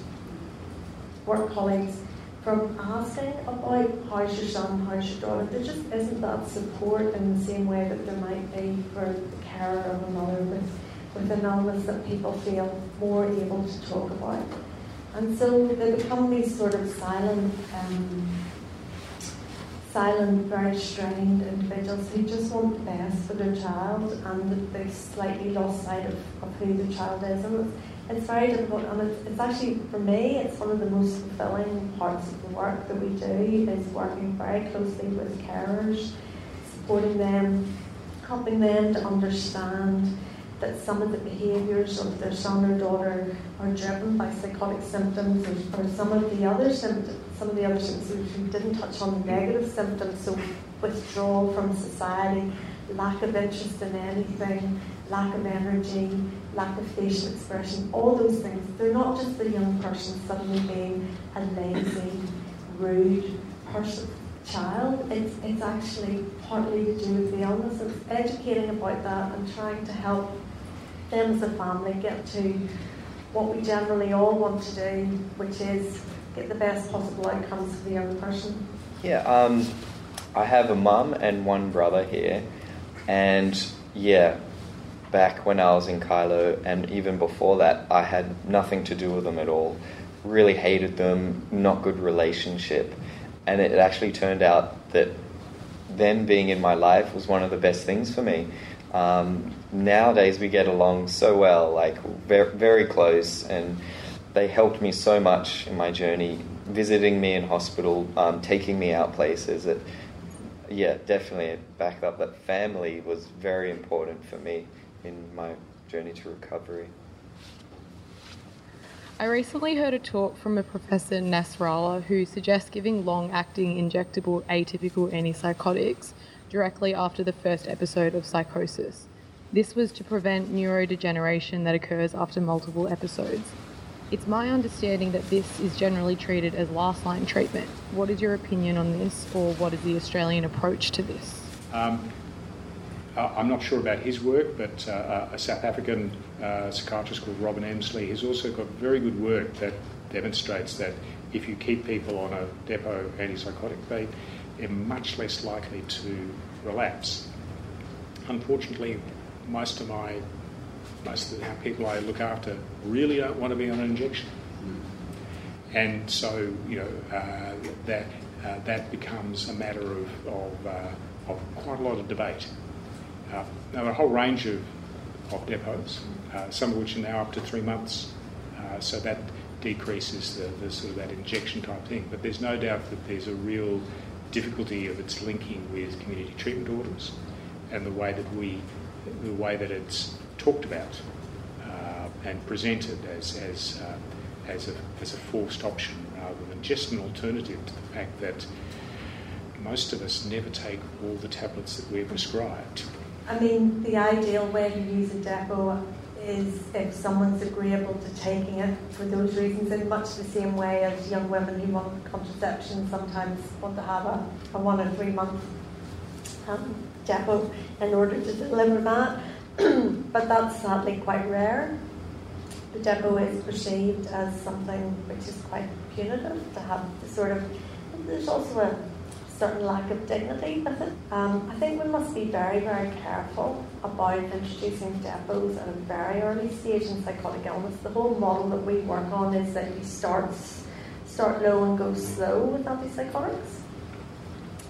work colleagues from asking about how's your son, how's your daughter. There just isn't that support in the same way that there might be for the carer of a mother with, with an illness that people feel more able to talk about. And so they become these sort of silent, um, silent, very strained individuals who just want the best for their child and they've slightly lost sight of, of who the child is. And it's very difficult, and it's, it's actually, for me, it's one of the most fulfilling parts of the work that we do, is working very closely with carers, supporting them, helping them to understand that some of the behaviours of their son or daughter are driven by psychotic symptoms or, or some of the other symptoms, some of the other symptoms we didn't touch on the negative symptoms, so withdrawal from society, lack of interest in anything, lack of energy, lack of facial expression, all those things. They're not just the young person suddenly being a lazy, rude person, child. It's, it's actually partly to do with the illness. It's educating about that and trying to help them as a family get to what we generally all want to do, which is get the best possible outcomes for the young person. Yeah, um, I have a mum and one brother here, and yeah, back when I was in Kiloh and even before that, I had nothing to do with them at all. Really hated them, not good relationship. And it actually turned out that them being in my life was one of the best things for me. Um, nowadays, we get along so well, like very, very close, and they helped me so much in my journey, visiting me in hospital, um, taking me out places. It, yeah, definitely back up that family was very important for me in my journey to recovery. I recently heard a talk from a professor Nasrallah who suggests giving long acting injectable atypical antipsychotics directly after the first episode of psychosis. This was to prevent neurodegeneration that occurs after multiple episodes. It's my understanding that this is generally treated as last line treatment. What is your opinion on this, or what is the Australian approach to this? Um, I'm not sure about his work, but uh, uh, a South African uh, psychiatrist called Robin Emsley has also got very good work that demonstrates that if you keep people on a depot antipsychotic, they are much less likely to relapse. Unfortunately, most of my most of the people I look after really don't want to be on an injection, and so you know uh, that uh, that becomes a matter of of, of quite a lot of debate. Uh, a whole range of, of depots, uh, some of which are now up to three months. Uh, so that decreases the, the, sort of that injection type thing. But there's no doubt that there's a real difficulty of its linking with community treatment orders and the way that we, the way that it's talked about uh, and presented as, as, uh, as, a, as a forced option rather than just an alternative to the fact that most of us never take all the tablets that we're prescribed. I mean, the ideal way to use a depot is if someone's agreeable to taking it for those reasons, in much the same way as young women who want contraception sometimes want to have a, a one or three month um, depot in order to deliver that. [clears throat] but that's sadly quite rare. The depot is perceived as something which is quite punitive to have the sort of. There's also a certain lack of dignity with it. Um, I think we must be very, very careful about introducing depots at a very early stage in psychotic illness. The whole model that we work on is that you start start low and go slow with antipsychotics,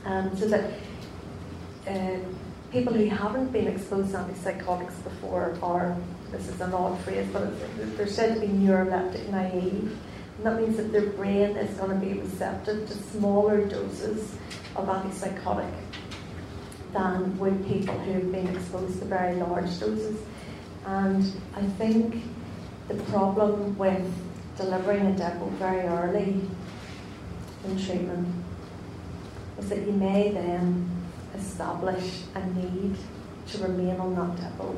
um, so that uh, people who haven't been exposed to antipsychotics before are this is an odd phrase, but they're said to be neuroleptic naive. And that means that their brain is going to be receptive to smaller doses of antipsychotic than would people who have been exposed to very large doses. And I think the problem with delivering a depot very early in treatment is that you may then establish a need to remain on that depot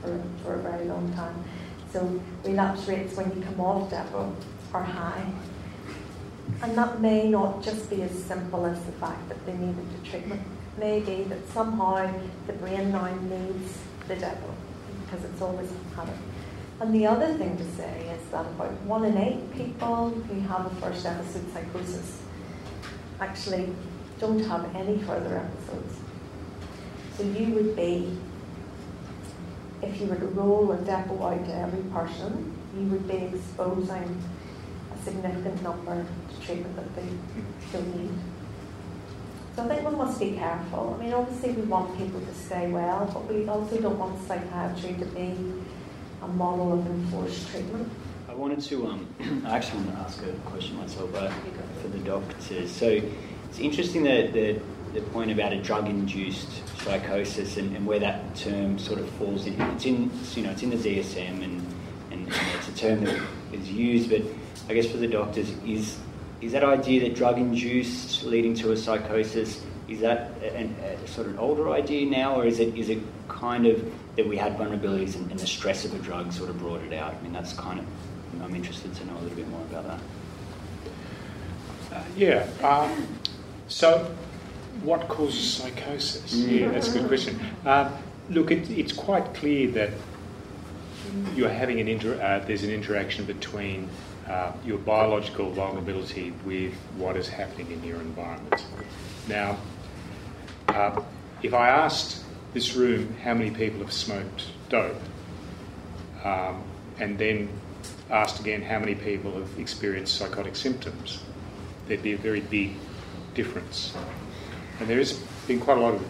for, for a very long time. So relapse rates when you come off depot are high and that may not just be as simple as the fact that they needed the treatment. It may be that somehow the brain now needs the depot because it's always had it. And the other thing to say is that about one in eight people who have a first episode psychosis actually don't have any further episodes. So you would be, if you were to roll a depot out to every person, you would be exposing significant number of treatment that they still need. So I think one must be careful. I mean, obviously we want people to stay well, but we also don't want psychiatry to be a model of enforced treatment. I wanted to, um, [clears throat] I actually want to ask a question myself uh, for the doctors. So it's interesting that the, the point about a drug-induced psychosis and, and, where that term sort of falls in. It's in, you know, it's in the DSM and, and, and it's a term that is used, but I guess for the doctors, is is that idea that drug induced leading to a psychosis is that a, a, sort of an older idea now, or is it is it kind of that we had vulnerabilities and, and, the stress of a drug sort of brought it out? I mean, that's kind of I'm interested to know a little bit more about that. Uh, yeah. Um, so, what causes psychosis? Mm. Yeah, that's a good question. Uh, look, it, it's quite clear that you're having an inter- uh, there's an interaction between uh, your biological vulnerability with what is happening in your environment. Now, uh, if I asked this room how many people have smoked dope, um, and then asked again how many people have experienced psychotic symptoms, there'd be a very big difference. And there has been quite a lot of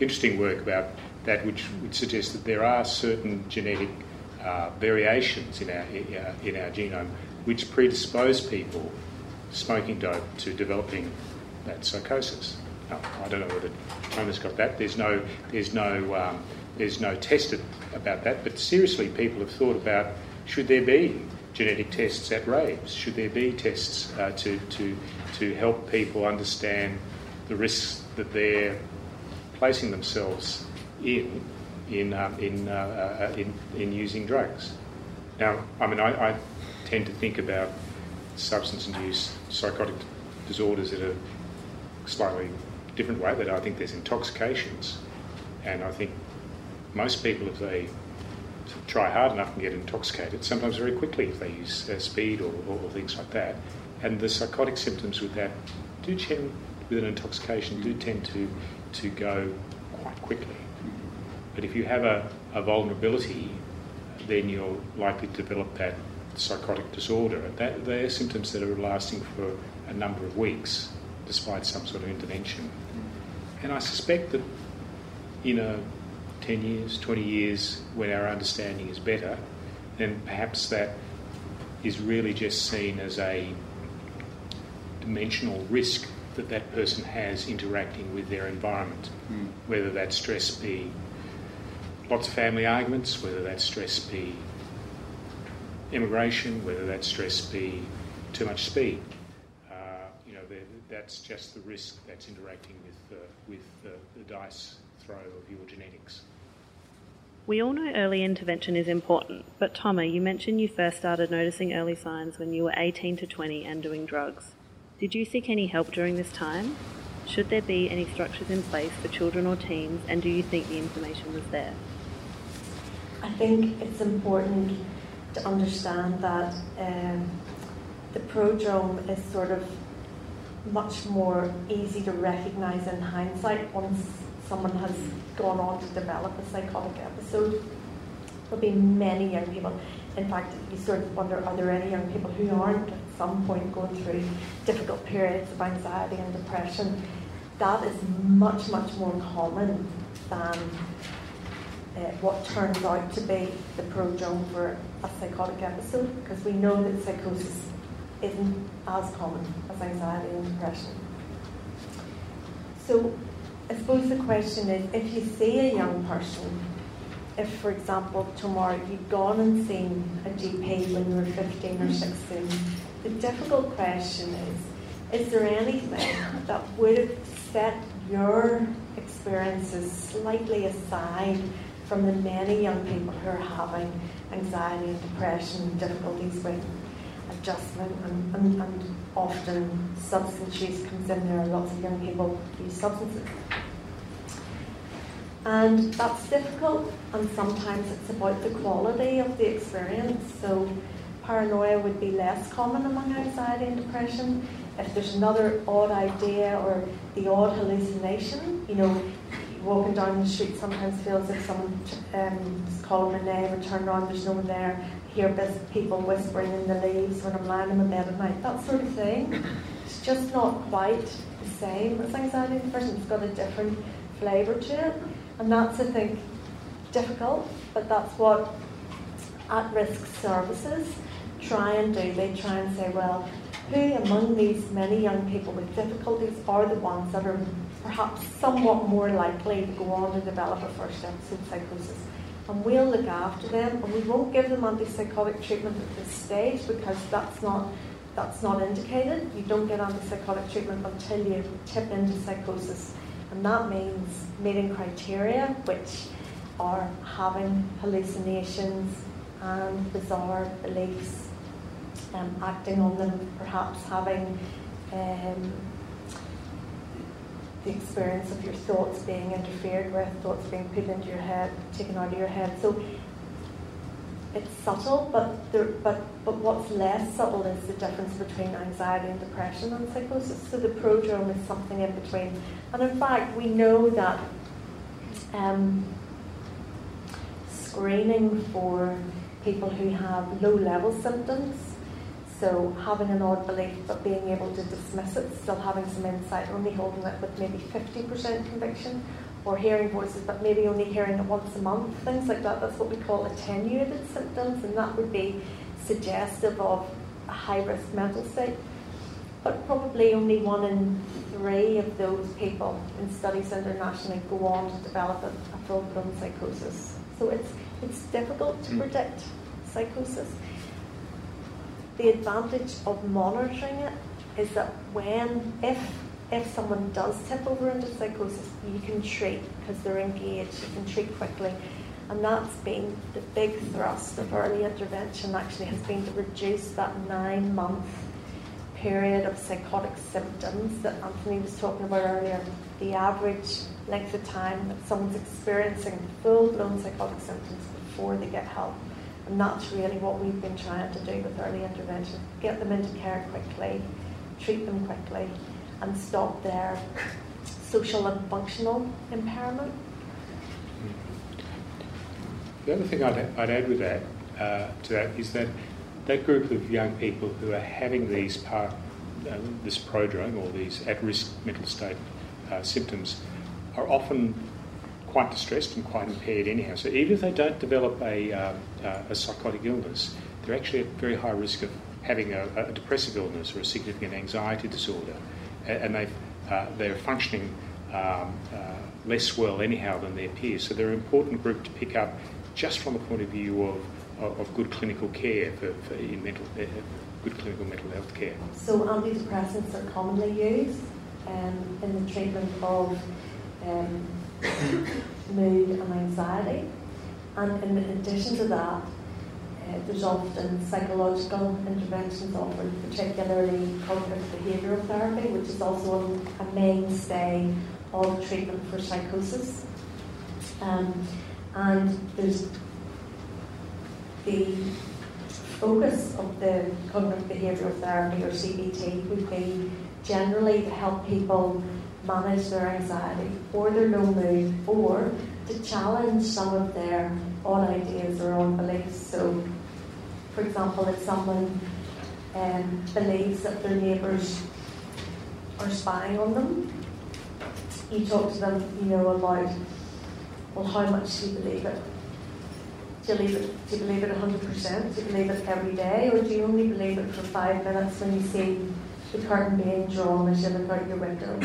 interesting work about that, which would suggest that there are certain genetic uh, variations in our, in our genome which predispose people smoking dope to developing that psychosis. Now, I don't know whether Thomas got that. There's no, there's no, um, there's no test about that. But seriously, people have thought about should there be genetic tests at raves? Should there be tests uh, to, to, to help people understand the risks that they're placing themselves in in, um, in, uh, uh, in, in using drugs? Now, I mean, I, I tend to think about substance induced psychotic disorders in a slightly different way. That I think there's intoxications, and I think most people, if they try hard enough and get intoxicated, sometimes very quickly if they use uh, speed or, or, or, things like that. And the psychotic symptoms with that do tend, with an intoxication, do tend to, to go quite quickly. But if you have a, a vulnerability, then you're likely to develop that psychotic disorder. That, they're symptoms that are lasting for a number of weeks despite some sort of intervention. And I suspect that in a 10 years, 20 years, when our understanding is better, then perhaps that is really just seen as a dimensional risk that that person has interacting with their environment, mm. whether that stress be lots of family arguments, whether that stress be immigration, whether that stress be too much speed. Uh, you know, that's just the risk that's interacting with, uh, with uh, the dice throw of your genetics. We all know early intervention is important, but Toma, you mentioned you first started noticing early signs when you were 18 to 20 and doing drugs. Did you seek any help during this time? Should there be any structures in place for children or teens, and do you think the information was there? I think it's important to understand that um, the prodrome is sort of much more easy to recognise in hindsight once someone has gone on to develop a psychotic episode. There'll be many young people. In fact, you sort of wonder are there any young people who aren't at some point going through difficult periods of anxiety and depression? That is much, much more common than uh, what turns out to be the prodrome for a psychotic episode because we know that psychosis isn't as common as anxiety and depression. So I suppose the question is if you see a young person, if, for example, tomorrow you'd gone and seen a GP when you were 15 or 16, the difficult question is is there anything that would have set your experiences slightly aside from the many young people who are having anxiety and depression, difficulties with adjustment, and, and, and often substance use comes in there. Are lots of young people who use substances. And that's difficult, and sometimes it's about the quality of the experience. So, paranoia would be less common among anxiety and depression. If there's another odd idea or the odd hallucination, you know, walking down the street sometimes feels like someone um, calling my name or turn around, there's no one there. Hear people whispering in the leaves when I'm lying in my bed at night, that sort of thing. It's just not quite the same as anxiety and depression. It's got a different flavour to it. And that's, I think, difficult, but that's what at risk services try and do. They try and say, well, who among these many young people with difficulties are the ones that are perhaps somewhat more likely to go on to develop a first episode psychosis? And we'll look after them, and we won't give them antipsychotic treatment at this stage because that's not that's not indicated. You don't get antipsychotic treatment until you tip into psychosis and that means meeting criteria, which are having hallucinations and bizarre beliefs, um, acting on them, perhaps having um, the experience of your thoughts being interfered with, thoughts being put into your head, taken out of your head. So it's subtle, but there, but but what's less subtle is the difference between anxiety and depression and psychosis. So the prodrome is something in between, and in fact, we know that um, screening for people who have low-level symptoms. So having an odd belief but being able to dismiss it, still having some insight, only holding it with maybe 50% conviction, or hearing voices, but maybe only hearing it once a month, things like that. That's what we call attenuated symptoms, and that would be suggestive of a high risk mental state. But probably only one in three of those people in studies internationally go on to develop a, a full blown psychosis. So it's, it's difficult to hmm. predict psychosis. The advantage of monitoring it is that when, if if someone does tip over into psychosis, you can treat because they're engaged, you can treat quickly. And that's been the big thrust of early intervention actually has been to reduce that nine month period of psychotic symptoms that Anthony was talking about earlier. The average length of time that someone's experiencing full blown psychotic symptoms before they get help. And that's really what we've been trying to do with early intervention. Get them into care quickly, treat them quickly, and stop their social and functional impairment. The other thing I'd, I'd add with that, uh, to that is that that group of young people who are having these part, uh, this prodrome or these at-risk mental state uh, symptoms are often quite distressed and quite impaired anyhow. So even if they don't develop a, um, uh, a psychotic illness, they're actually at very high risk of having a, a depressive illness or a significant anxiety disorder and they uh, they're functioning um, uh, less well anyhow than their peers. So they're an important group to pick up just from the point of view of, of, of good clinical care for, for in mental, uh, good clinical mental health care. So antidepressants are commonly used um, in the treatment of um, [coughs] mood and anxiety. And in addition to that, uh, there's often psychological interventions offered, particularly cognitive behavioural therapy, which is also a mainstay of treatment for psychosis. Um, and there's the focus of the cognitive behavioural therapy or CBT would be generally to help people manage their anxiety or their low mood or to challenge some of their own ideas or own beliefs. So, for example, if someone um, believes that their neighbours are spying on them, you talk to them, you know, about, well, how much do you believe it? Do you, believe it, do you believe it 100%? Do you believe it every day? Or do you only believe it for five minutes when you see the curtain being drawn as you look out your window?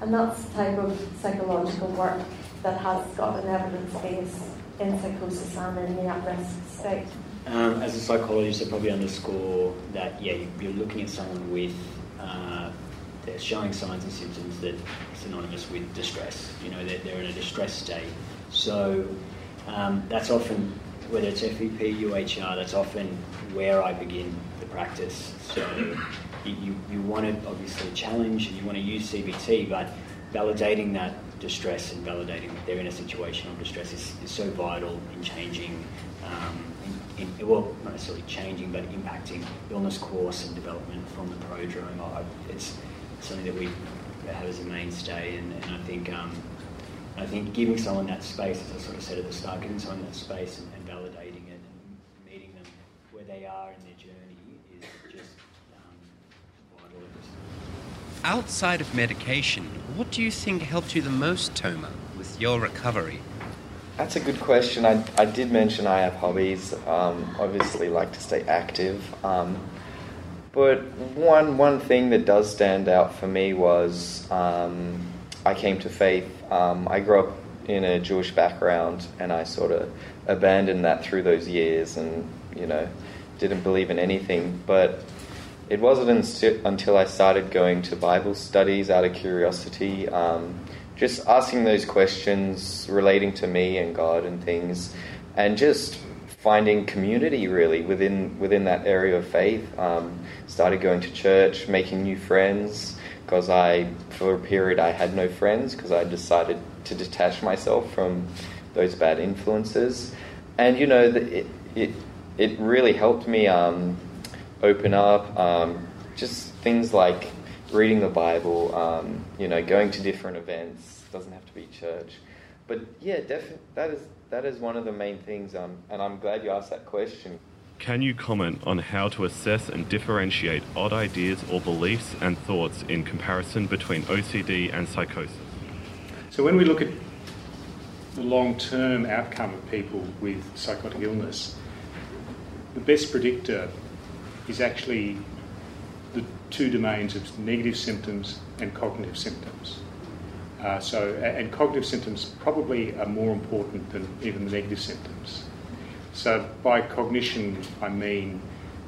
And that's the type of psychological work that has got an evidence base in psychosis and in the at-risk state. Um, as a psychologist, I probably underscore that, yeah, you're looking at someone with, uh, they're showing signs and symptoms that are synonymous with distress. You know, they're, they're in a distressed state. So um, that's often, whether it's FEP, UHR, that's often where I begin the practice. So you, you, want to obviously challenge and you want to use CBT, but validating that distress and validating that they're in a situation of distress is, is so vital in changing, um, in, in, well, not necessarily changing, but impacting illness course and development from the prodrome. I, it's something that we have as a mainstay, and, and I think um, I think giving someone that space, as I sort of said at the start, giving someone that space and, and validating it and meeting them where they are in their journey is just um, vital. Outside of medication, what do you think helped you the most, Toma, with your recovery? That's a good question. I, I did mention I have hobbies. Um, obviously, like to stay active. Um, but one one thing that does stand out for me was um, I came to faith. Um, I grew up in a Jewish background, and I sort of abandoned that through those years, and you know, didn't believe in anything. But it wasn't until I started going to Bible studies out of curiosity, um, just asking those questions relating to me and God and things, and just finding community really within within that area of faith. Um, started going to church, making new friends because I, for a period, I had no friends because I decided to detach myself from those bad influences, and you know, it it it really helped me um, open up. Um, just things like reading the Bible, um, you know, going to different events. Doesn't have to be church, but yeah, definitely that is that is one of the main things. Um, and I'm glad you asked that question. Can you comment on how to assess and differentiate odd ideas or beliefs and thoughts in comparison between OCD and psychosis? So, when we look at the long term outcome of people with psychotic illness, the best predictor is actually the two domains of negative symptoms and cognitive symptoms. Uh, so, and cognitive symptoms probably are more important than even the negative symptoms. So, by cognition, I mean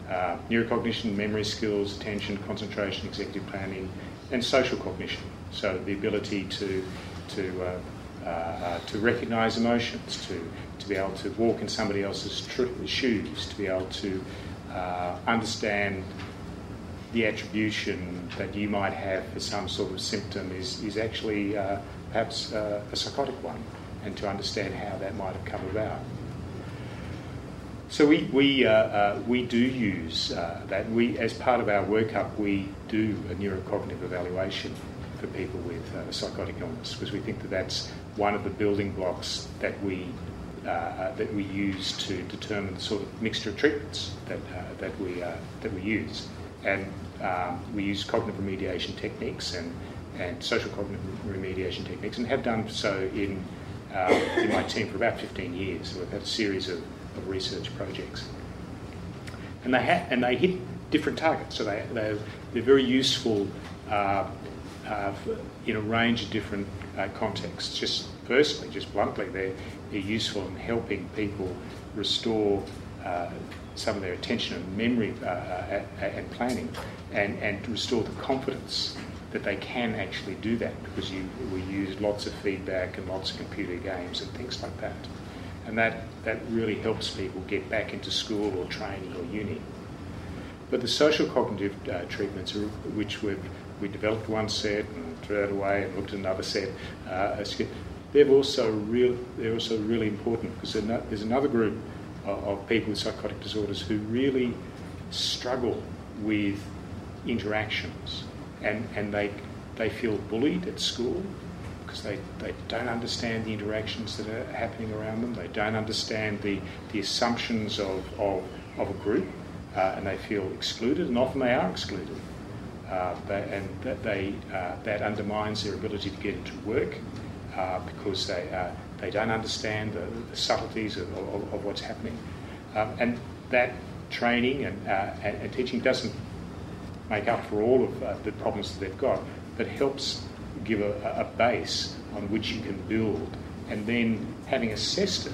uh, neurocognition, memory skills, attention, concentration, executive planning, and social cognition. So, the ability to to uh, uh, to recognise emotions, to to be able to walk in somebody else's tr- shoes, to be able to uh, understand the attribution that you might have for some sort of symptom is is actually uh, perhaps uh, a psychotic one, and to understand how that might have come about. So we we uh, uh, we do use uh, that. We as part of our workup, we do a neurocognitive evaluation for people with uh, psychotic illness because we think that that's one of the building blocks that we uh, uh, that we use to determine the sort of mixture of treatments that that we that we use, and um, we use cognitive remediation techniques and and social cognitive remediation techniques, and have done so in in my team for about 15 years. We've had a series of of research projects. And they, ha- and they hit different targets, so they, they're, they're very useful uh, uh, in a range of different uh, contexts. Just firstly, just bluntly, they're, they're useful in helping people restore uh, some of their attention and memory uh, uh and planning, and, and restore the confidence that they can actually do that because you, we use lots of feedback and lots of computer games and things like that. And that, that really helps people get back into school or training or uni. But the social cognitive uh, treatments, which we've, we developed one set and threw it away and looked at another set, uh, they're also real. They're also really important because there's another group of, of people with psychotic disorders who really struggle with interactions, and and they they feel bullied at school because they, they don't understand the interactions that are happening around them. They don't understand the, the assumptions of, of, of a group, uh, and they feel excluded, and often they are excluded. Uh, and that, they, uh, that undermines their ability to get into work uh, because they, uh, they don't understand the, the subtleties of, of, of, what's happening. Um, and that training and, uh, and, and, teaching doesn't make up for all of uh, the problems that they've got, but helps give a, a base on which you can build. And then, having assessed it,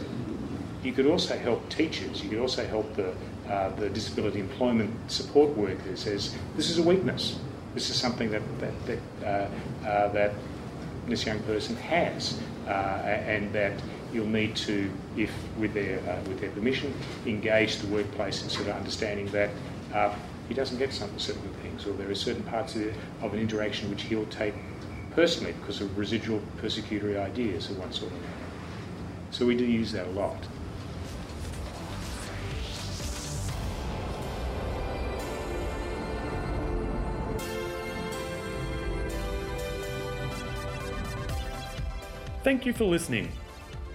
you could also help teachers, you could also help the, uh, the disability employment support workers as this is a weakness. This is something that, that, that, uh, uh, that this young person has, uh, and that you'll need to, if with their uh, with their permission, engage the workplace in sort of understanding that uh, he doesn't get some certain things, or there are certain parts of, of an interaction which he'll take personally because of residual persecutory ideas of one sort or another. So we do use that a lot. Thank you for listening.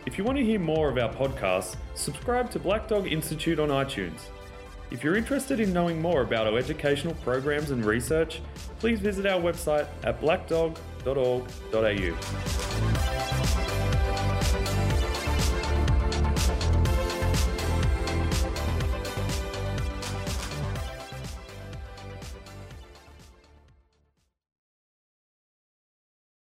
If you want to hear more of our podcasts, subscribe to Black Dog Institute on iTunes. If you're interested in knowing more about our educational programs and research, please visit our website at blackdog.org.au.